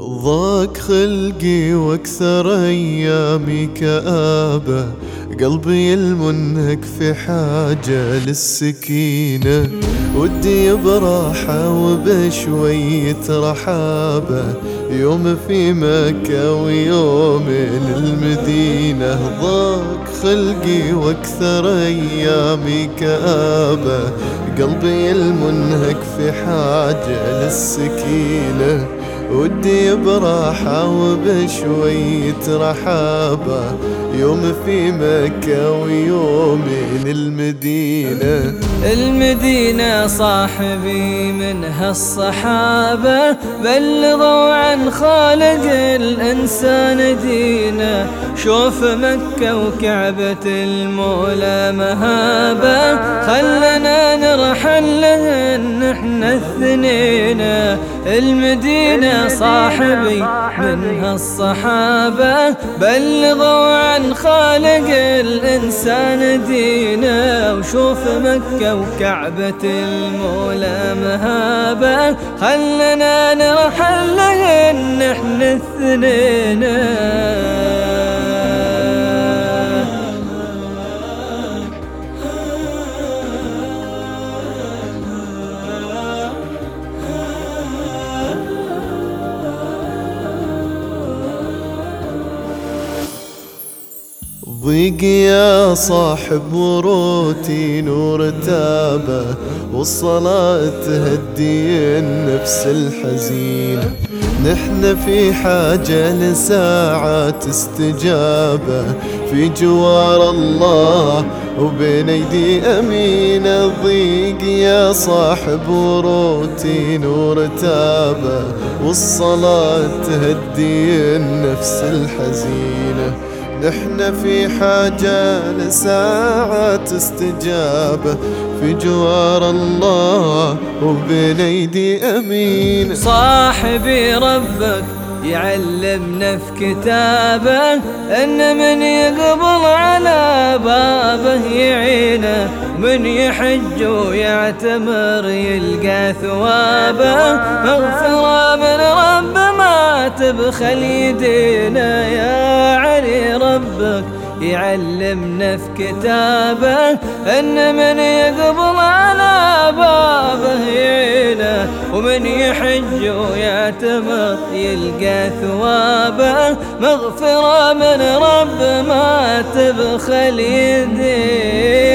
ضاق خلقي وأكثر أيامي كآبة. قلبي المنهك في حاجة للسكينة. ودي براحة وبشوية رحابة. يوم في مكة ويوم للمدينة. ضاق خلقي وأكثر أيامي كآبة. قلبي المنهك في حاجة للسكينة. ودي براحة وبشوية رحابة. يوم في مكة ويوم للمدينة المدينة صاحبي من هالصحابة. بلغوا عن خالق الإنسان دينه. شوف مكة وكعبة المولى مهابة. خلنا نرحل لهن إحنا الاثنين المدينة صاحبي من هالصحابة بلغوا عن خالق الإنسان دينه وشوف مكة وكعبة المولى مهابة. خلنا نرحل لهن إحنا الاثنين ضيق يا صاحب وروتي نور تابه والصلاة تهدي النفس الحزينة. نحن في حاجة لساعات استجابة في جوار الله وبين أيدي امينة ضيق يا صاحب وروتي نور تابه والصلاة تهدي النفس الحزينة. نحن في حاجة لساعة استجابة في جوار الله وبين ايدي أمين. صاحبي ربك يعلمنا في كتابه أن من يقبل على بابه يعينه من يحج ويعتمر يلقى ثوابه. مغفرة من رب ما تبخل يدينا يا علي ربك. يعلمنا في كتابه أن من يقبل على ومن يحج ويعتمر يلقى ثوابه مغفرة من رب ما تبخل يدينا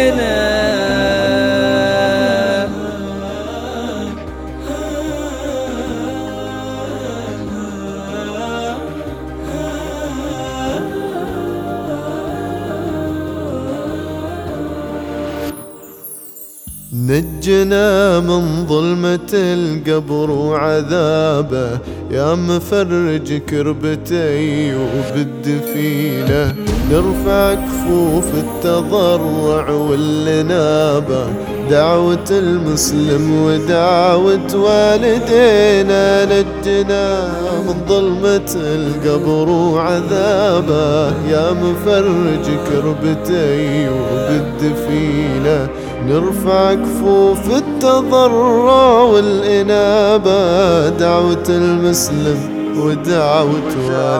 نجنا من ظلمة القبر وعذابه. يا مفرج كربتي وبالدفينة. نرفع كفوف التضرع والنابة. دعوة المسلم ودعوة والدينا. نجنا من ظلمة القبر وعذابه. يا مفرج كربتي وبالدفينة. نرفع كفوف التضرع والإنابة دعوة المسلم ودعوة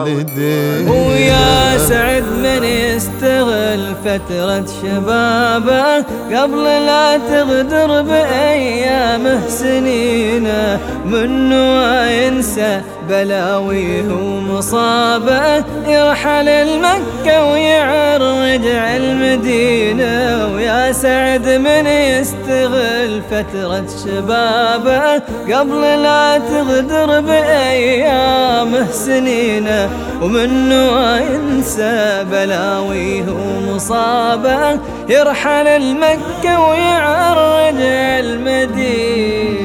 والديه. ويا سعد من يستغل فترة شبابه قبل لا تغدر بأيامه سنينه. منه ينسى بلاويه ومصابه يرحل المكة ويعرج على المدينة. ويا سعد من يستغل فترة شبابه. قبل لا تغدر بأيامه أيامه سنينه ومنه ينسى بلاويه ومصابه. يرحل المكة ويعرج المدينة.